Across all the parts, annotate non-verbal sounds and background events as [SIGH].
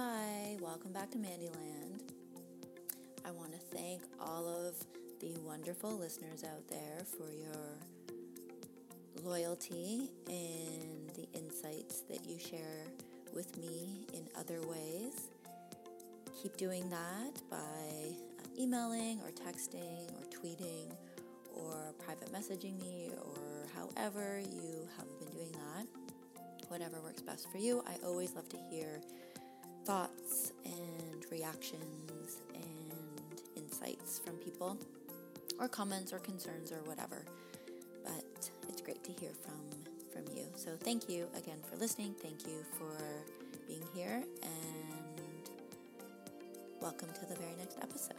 Hi, welcome back to Mandyland. I want to thank all of the wonderful listeners out there for your loyalty and the insights that you share with me in other ways. Keep doing that by uh, emailing or texting or tweeting or private messaging me or however you have been doing that. Whatever works best for you. I always love to hear thoughts and reactions and insights from people or comments or concerns or whatever. But it's great to hear from from you. So thank you again for listening. Thank you for being here and welcome to the very next episode.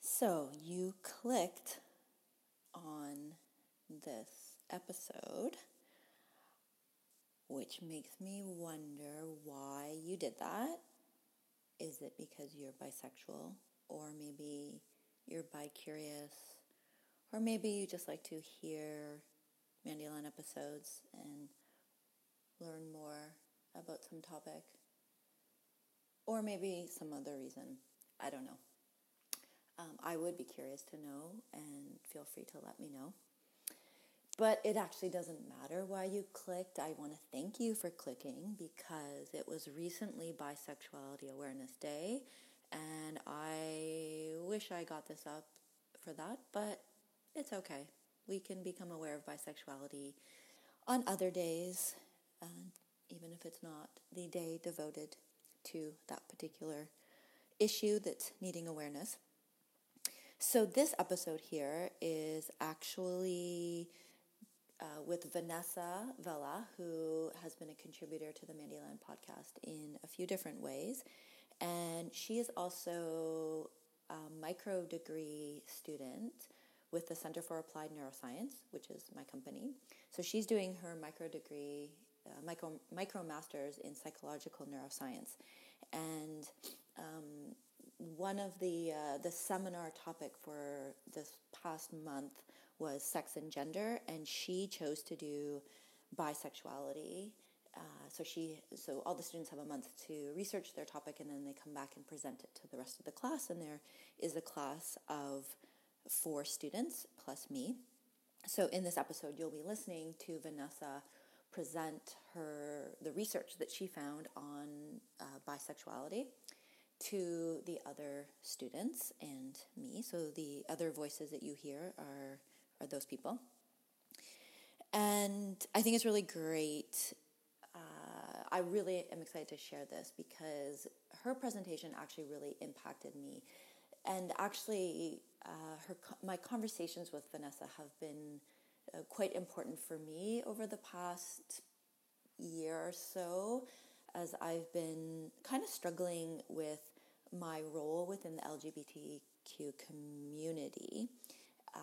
So you clicked on this episode, which makes me wonder why you did that. Is it because you're bisexual, or maybe you're bi curious, or maybe you just like to hear Mandyland episodes and learn more about some topic, or maybe some other reason? I don't know. Um, I would be curious to know, and feel free to let me know. But it actually doesn't matter why you clicked. I want to thank you for clicking because it was recently Bisexuality Awareness Day, and I wish I got this up for that, but it's okay. We can become aware of bisexuality on other days, uh, even if it's not the day devoted to that particular issue that's needing awareness. So, this episode here is actually uh, with Vanessa Vela, who has been a contributor to the Mandyland podcast in a few different ways. And she is also a micro degree student with the Center for Applied Neuroscience, which is my company. So she's doing her micro degree, uh, micro, micro masters in psychological neuroscience. And um, one of the uh, the seminar topic for this past month was sex and gender, and she chose to do bisexuality. Uh, so she, so all the students have a month to research their topic, and then they come back and present it to the rest of the class. And there is a class of four students plus me. So in this episode, you'll be listening to Vanessa present her the research that she found on uh, bisexuality to the other students and me. So the other voices that you hear are those people. And I think it's really great. Uh, I really am excited to share this because her presentation actually really impacted me. And actually, uh, her my conversations with Vanessa have been uh, quite important for me over the past year or so as I've been kind of struggling with my role within the LGBTQ community. Uh,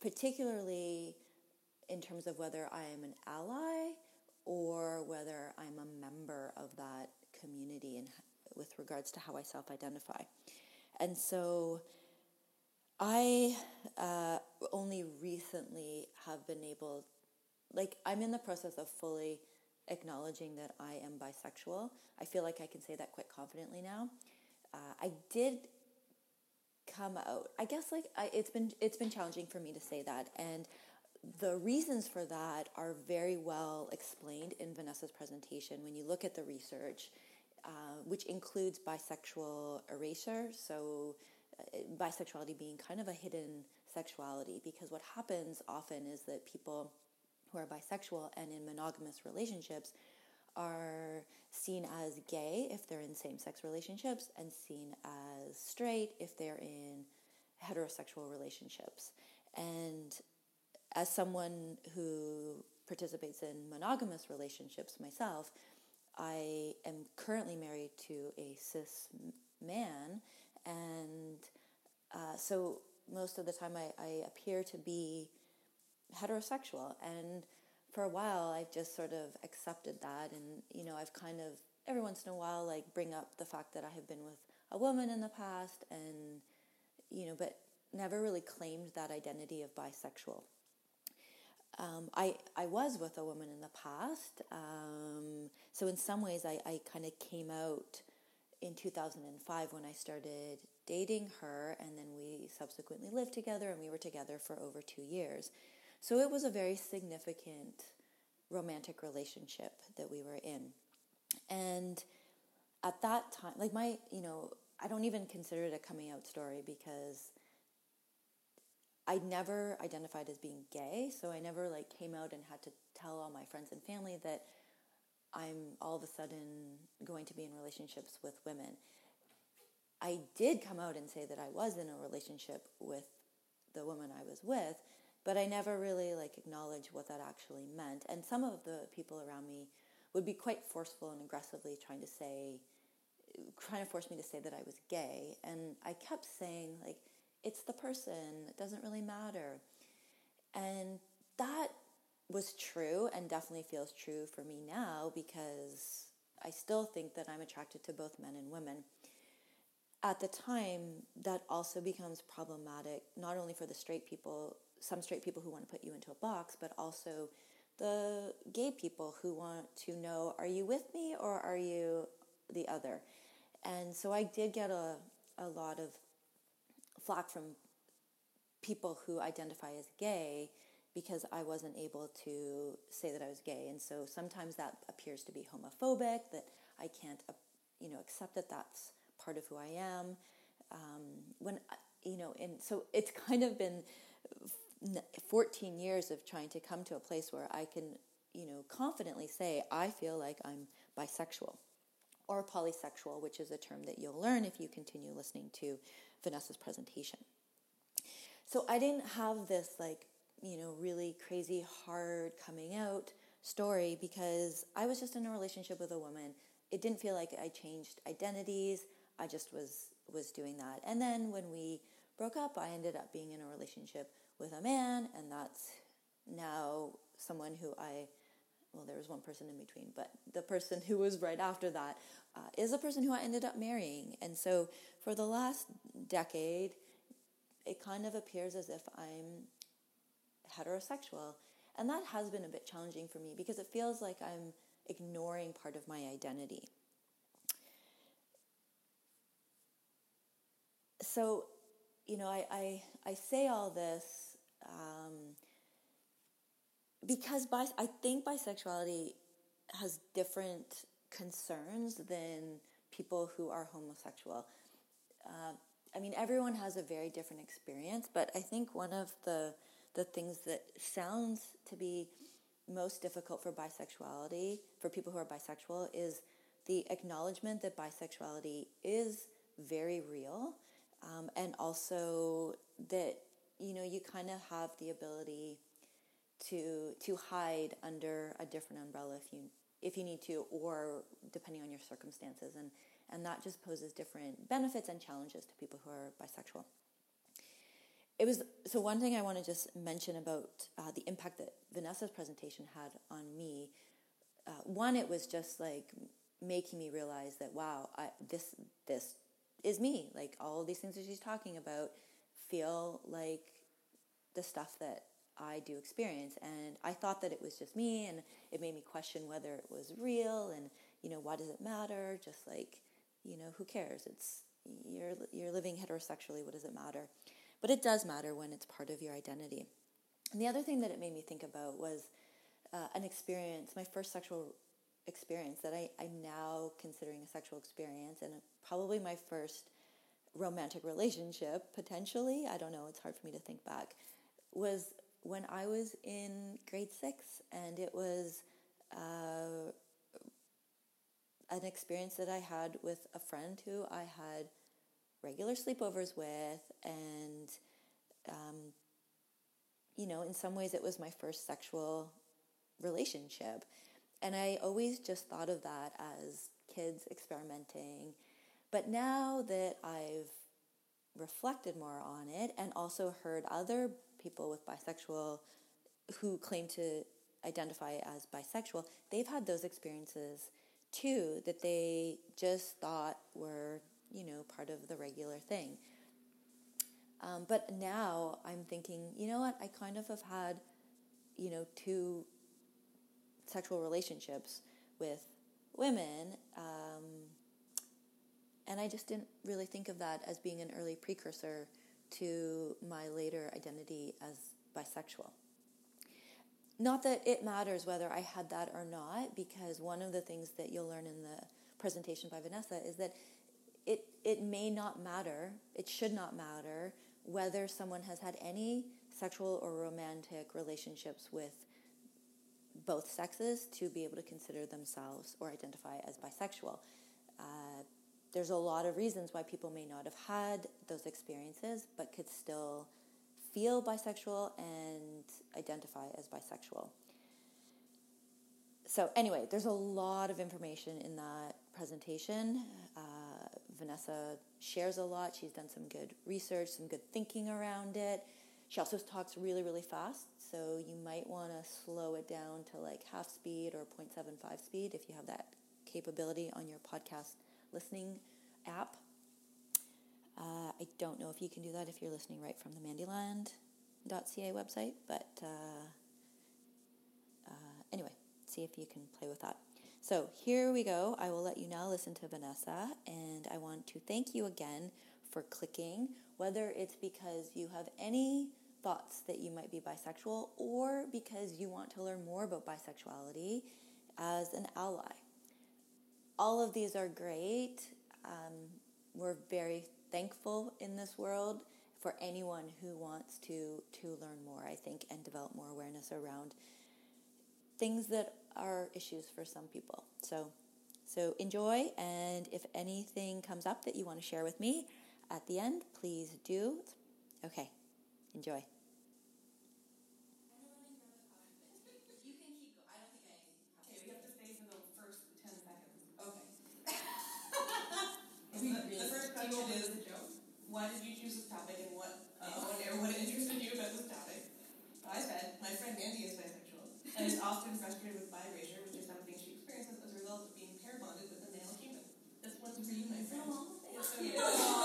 particularly in terms of whether I am an ally or whether I'm a member of that community and with regards to how I self-identify. And so I uh, only recently have been able, like, I'm in the process of fully acknowledging that I am bisexual. I feel like I can say that quite confidently now. Uh, I did come out. I guess like I, it's been it's been challenging for me to say that, and the reasons for that are very well explained in Vanessa's presentation. When you look at the research, uh, which includes bisexual erasure, so uh, bisexuality being kind of a hidden sexuality, because what happens often is that people who are bisexual and in monogamous relationships are seen as gay if they're in same sex relationships and seen as straight if they're in heterosexual relationships. And as someone who participates in monogamous relationships myself, I am currently married to a cis man, and uh, so most of the time I, I appear to be heterosexual. And for a while I've just sort of accepted that and you know I've kind of every once in a while like bring up the fact that I have been with a woman in the past and you know but never really claimed that identity of bisexual Um, I, I was with a woman in the past. Um, so in some ways, I, I kind of came out in 2005 when I started dating her, and then we subsequently lived together, and we were together for over two years. So it was a very significant romantic relationship that we were in. And at that time, like my, you know, I don't even consider it a coming out story because I never identified as being gay. So I never like came out and had to tell all my friends and family that I'm all of a sudden going to be in relationships with women. I did come out and say that I was in a relationship with the woman I was with, but I never really like acknowledged what that actually meant. And some of the people around me would be quite forceful and aggressively trying to say, trying to force me to say that I was gay. And I kept saying, like, it's the person, it doesn't really matter. And that was true and definitely feels true for me now because I still think that I'm attracted to both men and women. At the time, that also becomes problematic, not only for the straight people, some straight people who want to put you into a box, but also the gay people who want to know are you with me or are you the other? And so I did get a, a lot of flack from people who identify as gay because I wasn't able to say that I was gay. And so sometimes that appears to be homophobic, that I can't, uh, you know, accept that that's part of who I am. Um, when, you know, and so it's [LAUGHS] kind of been 14 years of trying to come to a place where I can, you know, confidently say, I feel like I'm bisexual or polysexual, which is a term that you'll learn if you continue listening to Vanessa's presentation. So I didn't have this like, you know, really crazy hard coming out story because I was just in a relationship with a woman. It didn't feel like I changed identities. I just was was doing that. And then when we broke up, I ended up being in a relationship with a man, and that's now someone who I, well, there was one person in between, but the person who was right after that uh, is a person who I ended up marrying. And so for the last decade, it kind of appears as if I'm heterosexual. And that has been a bit challenging for me because it feels like I'm ignoring part of my identity. So, you know, I, I, I say all this um, because bis- I think bisexuality has different concerns than people who are homosexual. Uh, I mean, everyone has a very different experience, but I think one of the the things that sounds to be most difficult for bisexuality, for people who are bisexual, is the acknowledgement that bisexuality is very real, um, and also that you know, you kind of have the ability to to hide under a different umbrella if you if you need to, or depending on your circumstances, and and that just poses different benefits and challenges to people who are bisexual. It was so one thing I want to just mention about uh, the impact that Vanessa's presentation had on me. Uh, one, it was just like making me realize that wow, I, this this is me. Like all these things that she's talking about feel like the stuff that I do experience. And I thought that it was just me, and it made me question whether it was real and, you know, why does it matter? Just like, you know, who cares? It's you're you're living heterosexually. What does it matter? But it does matter when it's part of your identity. And the other thing that it made me think about was uh, an experience, my first sexual experience that I, I'm now considering a sexual experience, and probably my first romantic relationship, potentially, I don't know, it's hard for me to think back, was when I was in grade six, and it was uh, an experience that I had with a friend who I had regular sleepovers with, and um, you know, in some ways, it was my first sexual relationship. And I always just thought of that as kids experimenting but now that I've reflected more on it and also heard other people with bisexual who claim to identify as bisexual, they've had those experiences too that they just thought were, you know, part of the regular thing. Um, but now I'm thinking, you know what, I kind of have had, you know, two sexual relationships with women. Um, and I just didn't really think of that as being an early precursor to my later identity as bisexual. Not that it matters whether I had that or not, because one of the things that you'll learn in the presentation by Vanessa is that it, it may not matter, it should not matter whether someone has had any sexual or romantic relationships with both sexes to be able to consider themselves or identify as bisexual. Uh, there's a lot of reasons why people may not have had those experiences but could still feel bisexual and identify as bisexual. So, anyway, there's a lot of information in that presentation. Uh, Vanessa shares a lot. She's done some good research, some good thinking around it. She also talks really, really fast, so you might want to slow it down to like half speed or 0.75 speed if you have that capability on your podcast listening app. Uh, I don't know if you can do that if you're listening right from the mandyland.ca website, but uh, uh, anyway, see if you can play with that. So here we go. I will let you now listen to Vanessa, and I want to thank you again for clicking, whether it's because you have any thoughts that you might be bisexual or because you want to learn more about bisexuality as an ally. All of these are great. Um, we're very thankful in this world for anyone who wants to to learn more, I think, and develop more awareness around things that are issues for some people. So so enjoy and if anything comes up that you want to share with me at the end, please do. Okay. Enjoy. why did you choose this topic and what, uh, what, what interested you about this topic? I said, my friend Mandy is bisexual and is often frustrated with bi erasure, which is something she experiences as a result of being pair bonded with a male human. This one's for you, my friend. Aww, so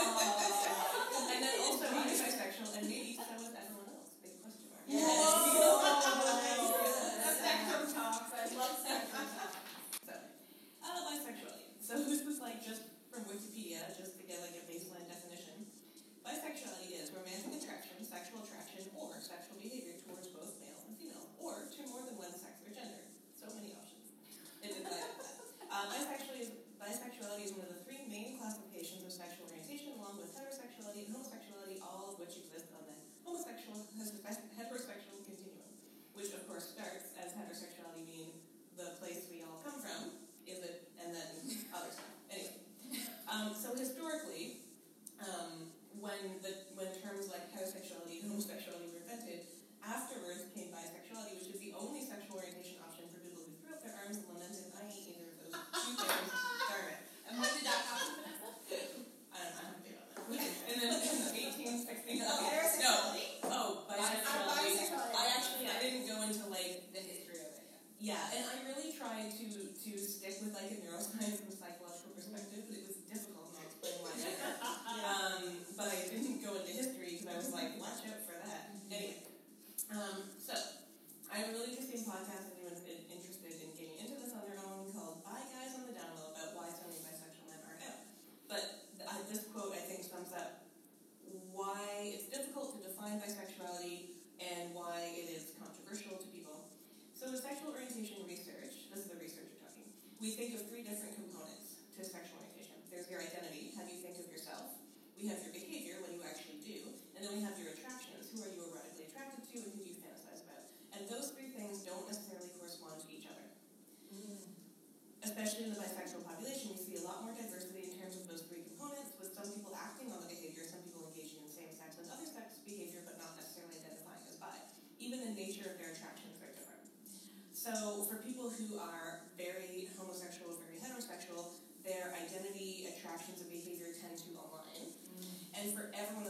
And for everyone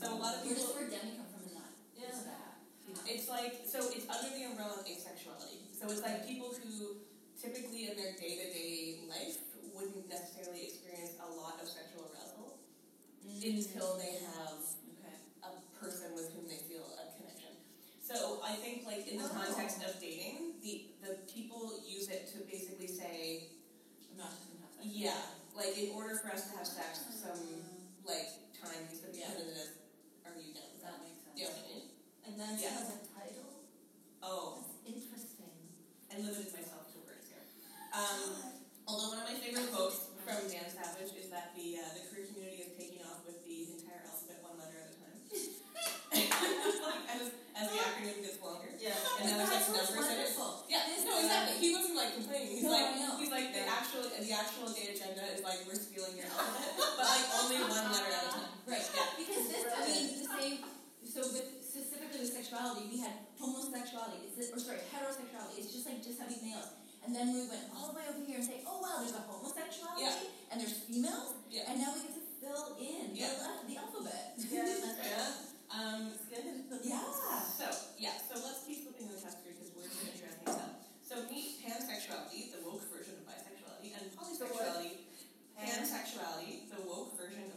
So a lot of people. Where does origami come from? And not yeah. yeah. It's like so. It's under the umbrella of asexuality. So it's like people who typically in their day to day life wouldn't necessarily experience a lot of sexual arousal mm-hmm. until they have okay. a person with whom they feel a connection. So I think like in the oh. context of dating, the the people use it to basically say, I'm not just gonna have sex. Yeah, like in order for us to have sex, oh. some like time needs to be yeah. put Nancy yes. has title. Oh. That's interesting. And limited myself to words here. Um, although one of my favorite quotes from Dan Savage is that the uh, the queer community is taking off with the entire alphabet one letter at a time. [LAUGHS] [LAUGHS] as, as the acronym gets longer. Yeah. And now there's like numbers in it. Yeah. No, exactly. He wasn't like complaining. He's no, like no. he's like the actual the actual day agenda is like we're stealing your alphabet, but like only one letter at a time. Right. Yeah. Because this I mean the same. So with earlier sexuality, we had homosexuality, or sorry, heterosexuality. It's just like just having males. And then we went all the way over here and say, oh wow, there's a homosexuality yeah. and there's females, yeah. and now we get to fill in yeah. the, the alphabet. Yeah, [LAUGHS] um, yeah. Um, yeah. So yeah, so let's keep flipping the category because we're going to try things up. So meet pansexuality, the woke version of bisexuality, and polysexuality. Pansexuality, the woke version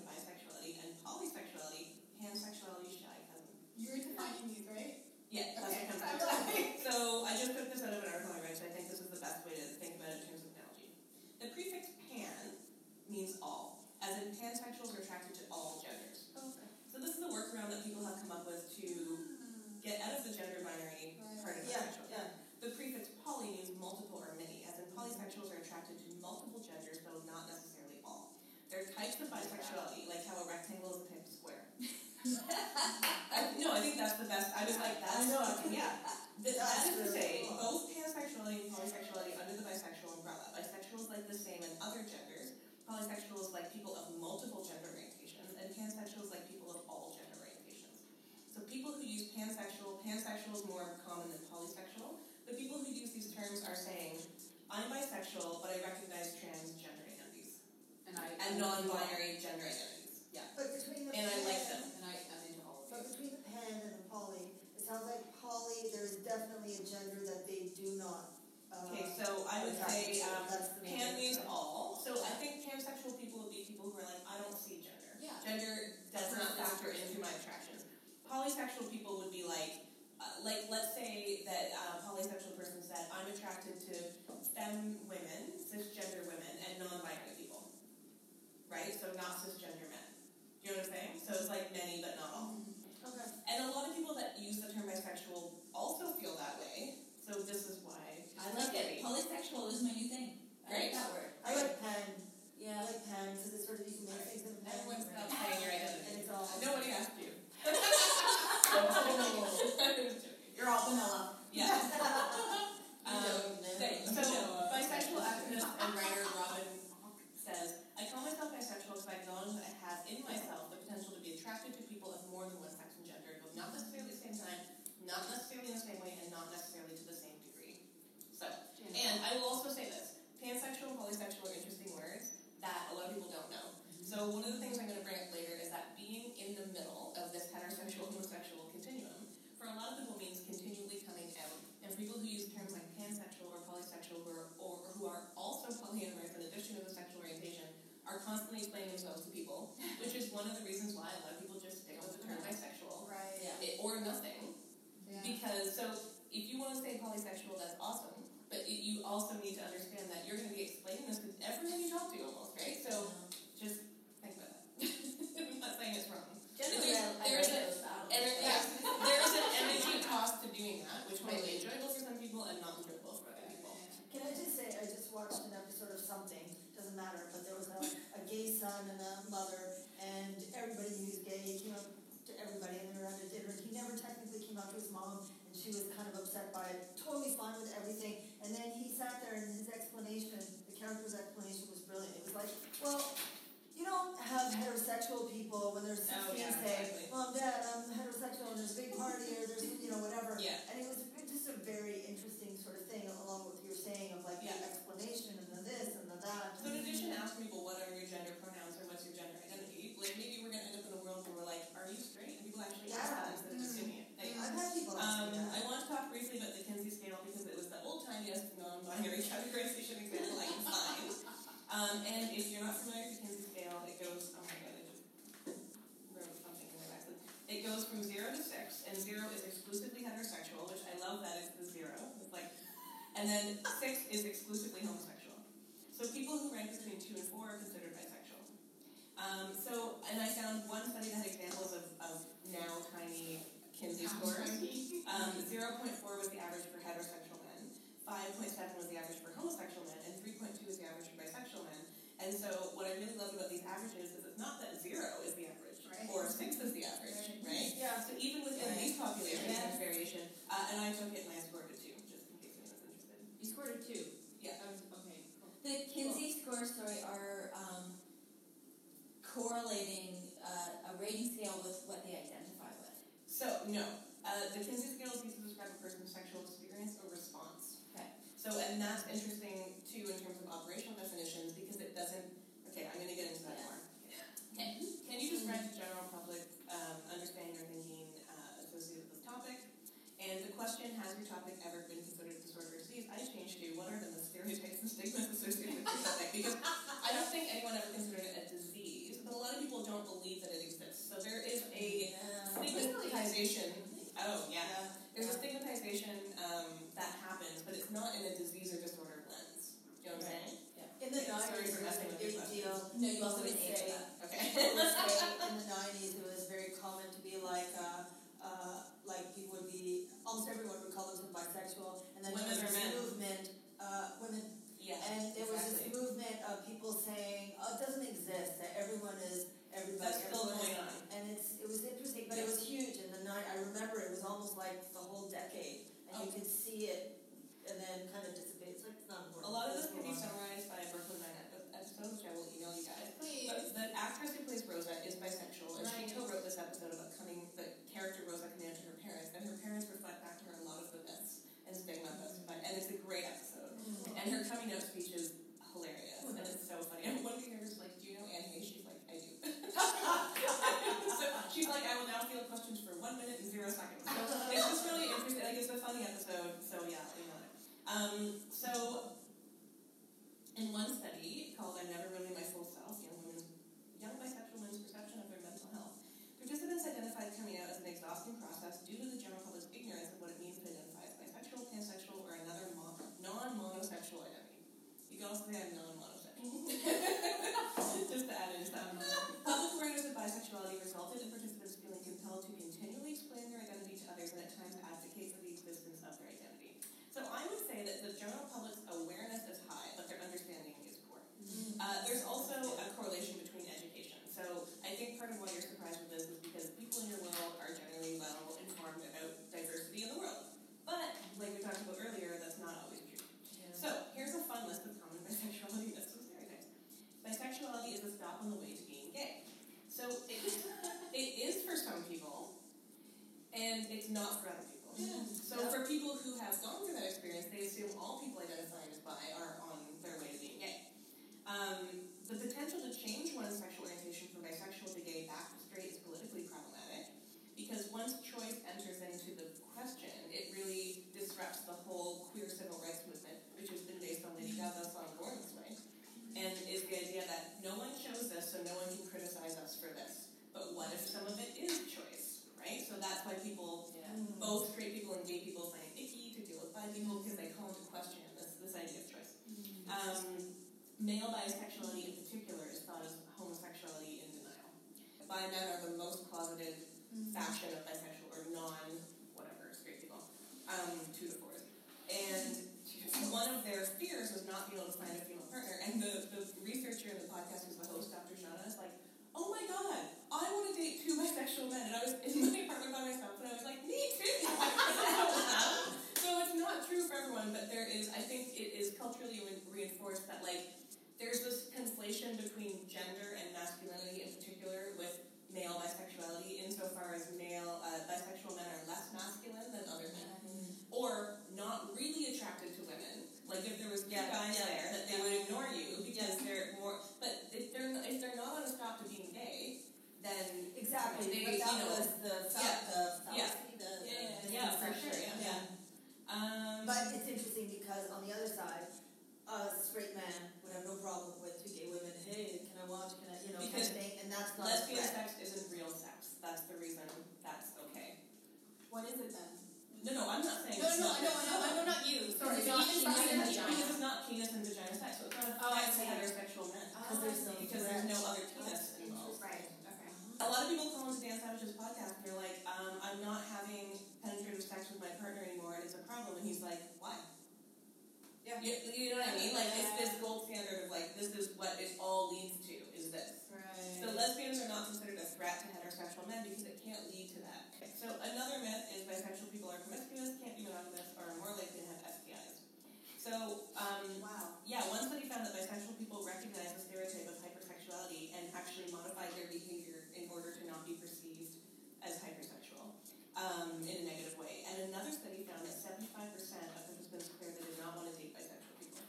son and the mother, and everybody who's gay he came up to everybody and they were at a dinner. He never technically came out to his mom, and she was kind of upset by it. Totally fine with everything. And then he sat there, and his explanation, the character's explanation, was brilliant. It was like, well, you don't have heterosexual people when there's oh, yeah, exactly. "Mom, Dad, I'm heterosexual," and there's a big party or there's you know whatever. Yeah. And it was just a very interesting sort of thing along with your saying of like yeah. the explanation and then this that. So the physician asked me, well, what are your gender pronouns or what's your gender identity? Like, maybe we're going to end up in a world where we're like, are you straight? And people actually yeah. ask that instead of just doing it. I've had people um, I want to talk briefly about the Kinsey scale because it was the old-time yes non-binary categorization example I can find. Um, and if you're not familiar with the Kinsey scale, it goes, oh my god, I just wrote something in my accent. It goes from zero to six, and zero is exclusively heterosexual, which I love that it's the zero. It's like, and then six is exclusively homosexual. So people who rank between two and four are considered bisexual. Um, so, and I found one study that had examples of, of now tiny Kinsey scores. Um, 0.4 was the average for heterosexual men, 5.7 was the average for homosexual men, and 3.2 was the average for bisexual men. And so, what I really love about these averages is it's not that zero is the average, right. or six is the average, right? Yeah. So even within right. these populations, there's variation. Uh, and I took it, and I scored it then? No, no, I'm not saying. No, no, no, no, no, no, not you. Sorry, it's not penis and vagina. Because it's not penis and vagina sex, but oh, I heterosexual men oh, because there's no because there's no other penis involved. Right. Okay. A lot of people come onto Dan Savage's podcast and they're like, um, "I'm not having penetrative sex with my partner anymore, and it's a problem." And he's like, "Why?" Yeah. You, you know what I mean? Like it's this gold standard of like this is what it all leads to is this. Right. So lesbians are not considered a threat to heterosexual men because it can't lead to that. So another myth is bisexual people are promiscuous, can't be monogamous, or are more likely to have STIs. So, um, wow. yeah, one study found that bisexual people recognize the stereotype of hypersexuality and actually modify their behavior in order to not be perceived as hypersexual um, in a negative way. And another study found that 75% of participants declared they did not want to date bisexual people.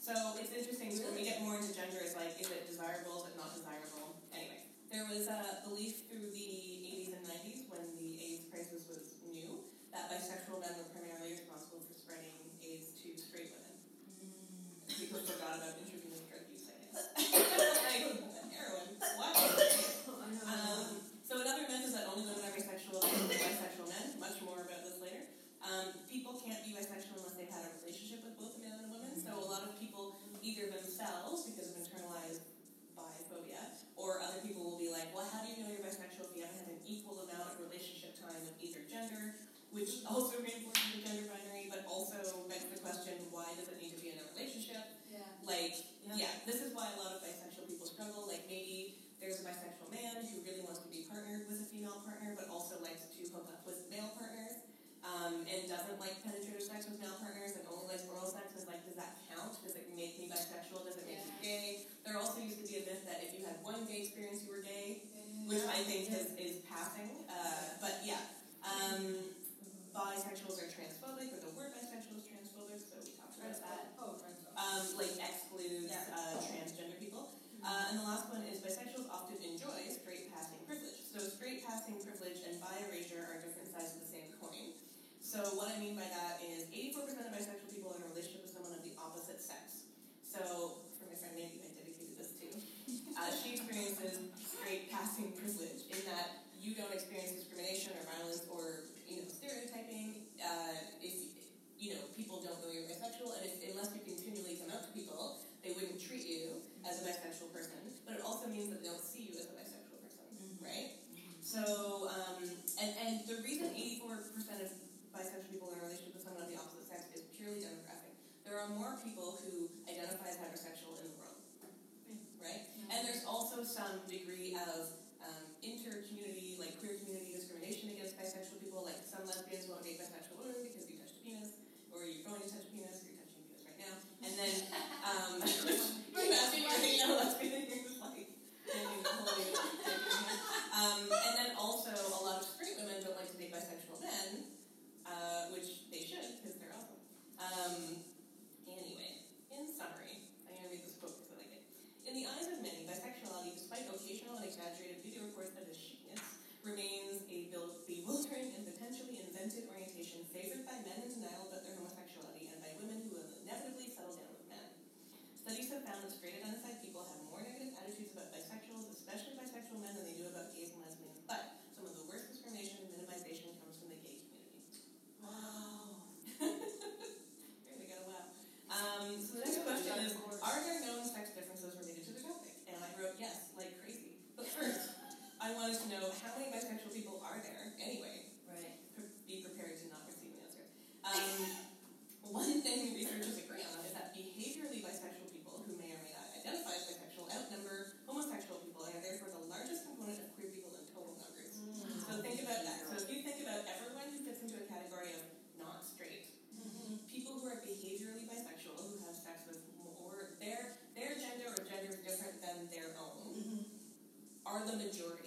So it's interesting when we get more into gender, it's like, is it desirable, is it not desirable? Anyway, there was a belief through the 80s Texas was new, that bisexual men were primarily responsible for spreading AIDS to straight women. Mm. People forgot about intravenous drug use, I guess. [LAUGHS] heroin. Um, so another myth is that only women are bisexual and bisexual men. Much more about this later. Um, people can't be bisexual degree of the majority.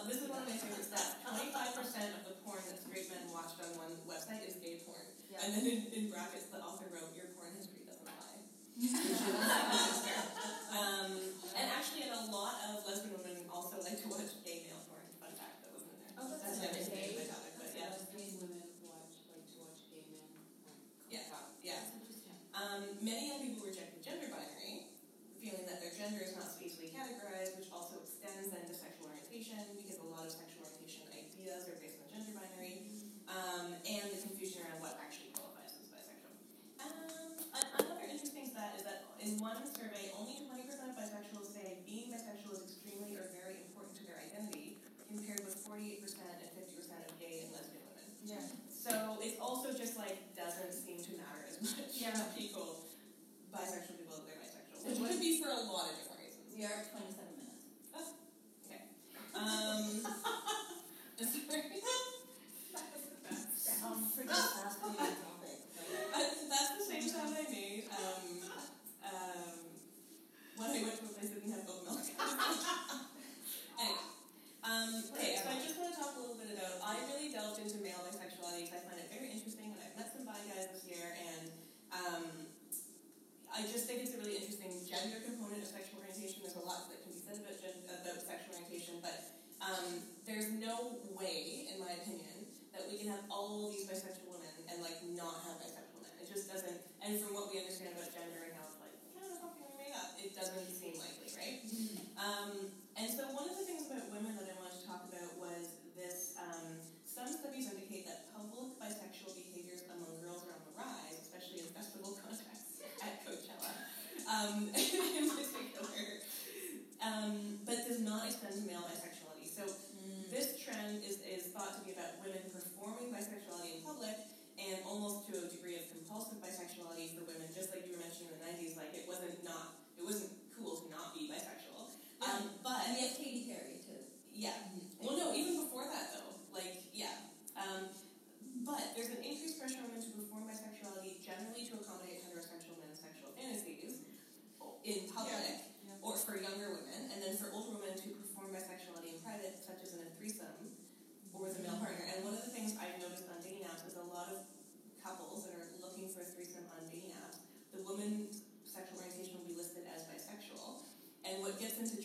Um, this is one of my favorites. That Twenty-five percent of the porn that straight men watch on one website is gay porn, yeah. and then in, in brackets the author wrote, "Your porn history doesn't lie." [LAUGHS] [LAUGHS] um, and actually, and a lot of lesbian women also like to watch no way, in my opinion, that we can have all these bisexual women and like not have bisexual men. It just doesn't. And from what we understand about gender and how it's like, kind of fucking made up, it doesn't seem likely, right? Um, and so one of the things about women that I wanted to talk about was this. Um, some studies indicate that public bisexual behaviors among girls are on the rise, especially in festival contexts [LAUGHS] at Coachella, um, [LAUGHS] in particular. Um, but does not extend to male Uh, and we have Katy Perry too. Yeah. Well, no, even before that though, like yeah. Um, but there's an increased pressure on men to perform bisexuality generally to accommodate heterosexual men's sexual fantasies in public, yeah. or for younger women, and then for older women to perform bisexuality in private, such as in a threesome or with a male partner. And one of the things I've noticed on dating apps is a lot of couples that are looking for a threesome on dating apps, the woman's sexual orientation will be listed as bisexual. And what gets into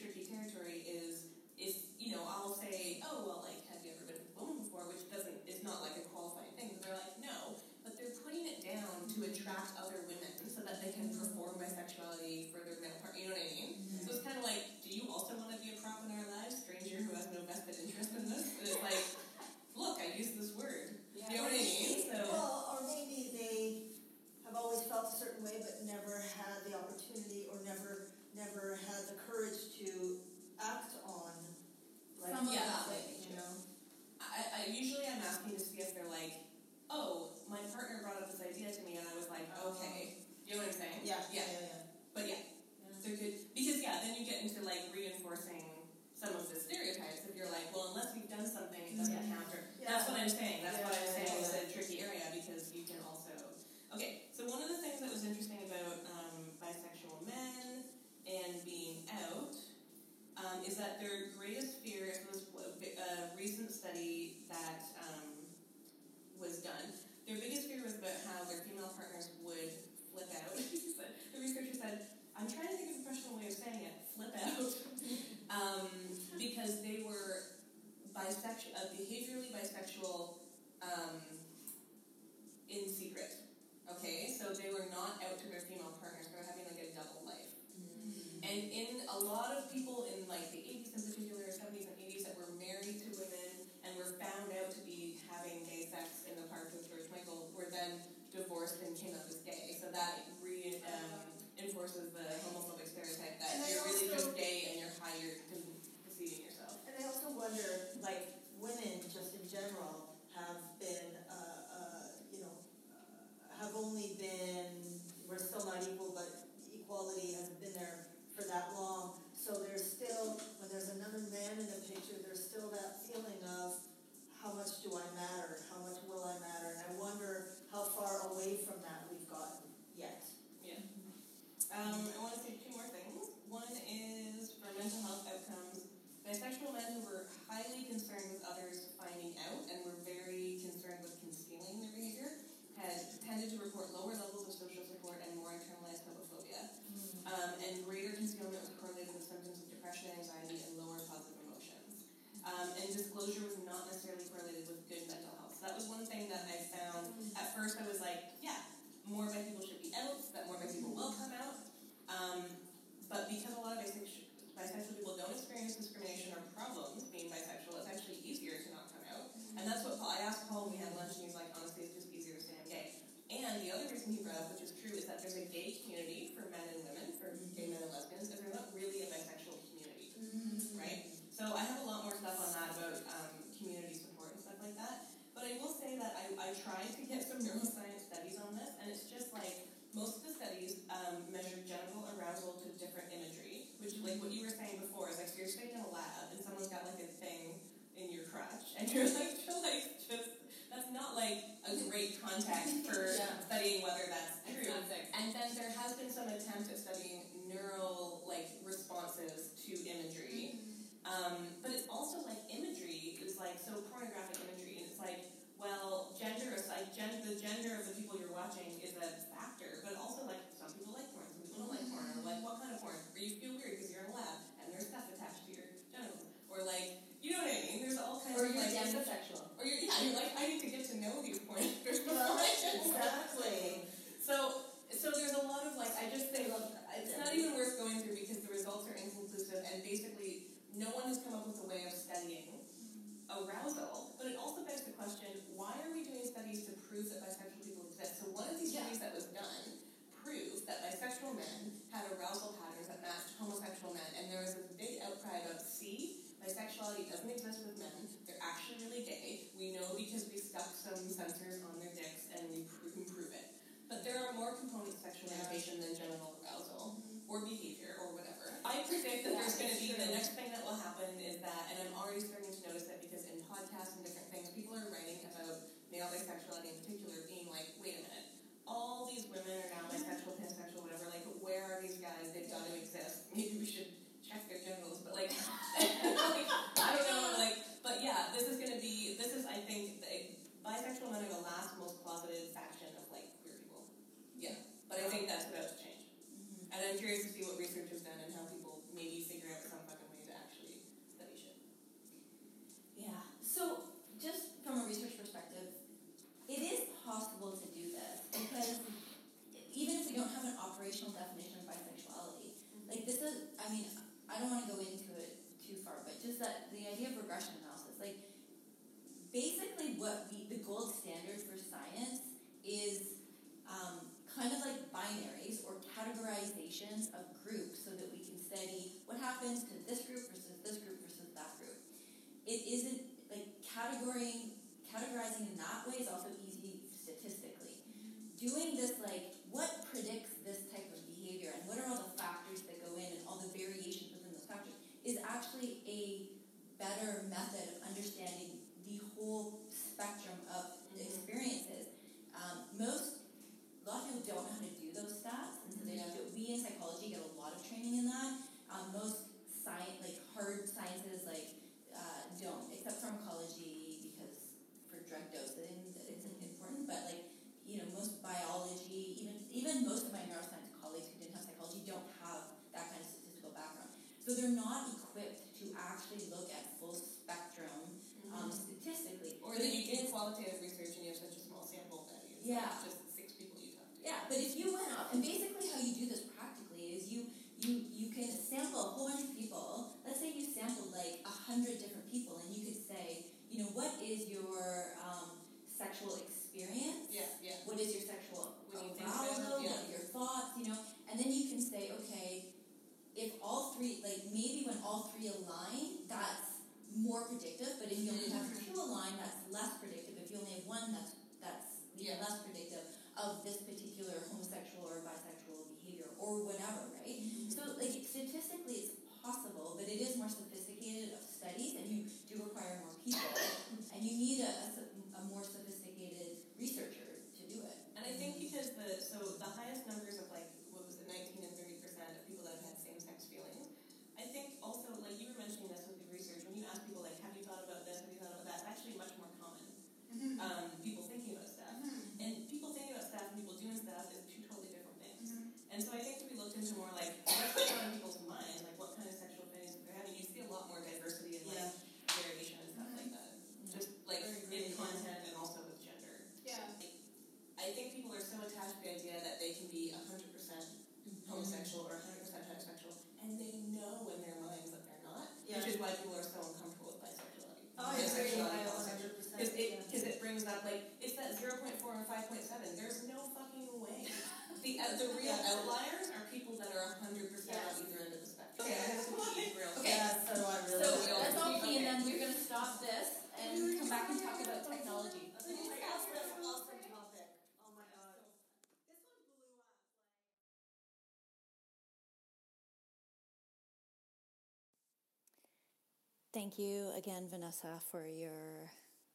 thank you again, Vanessa, for your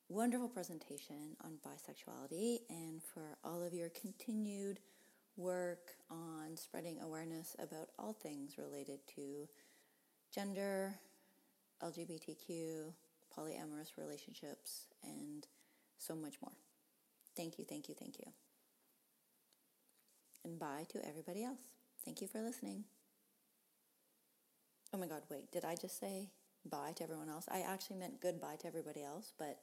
wonderful presentation on bisexuality and for all of your continued work on spreading awareness about all things related to gender, LGBTQ, polyamorous relationships, and so much more. Thank you, thank you, thank you. And bye to everybody else. Thank you for listening. Oh my God, wait, did I just say bye to everyone else. I actually meant goodbye to everybody else, but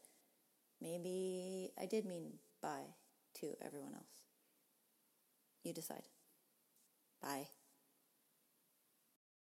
maybe I did mean bye to everyone else. You decide. Bye.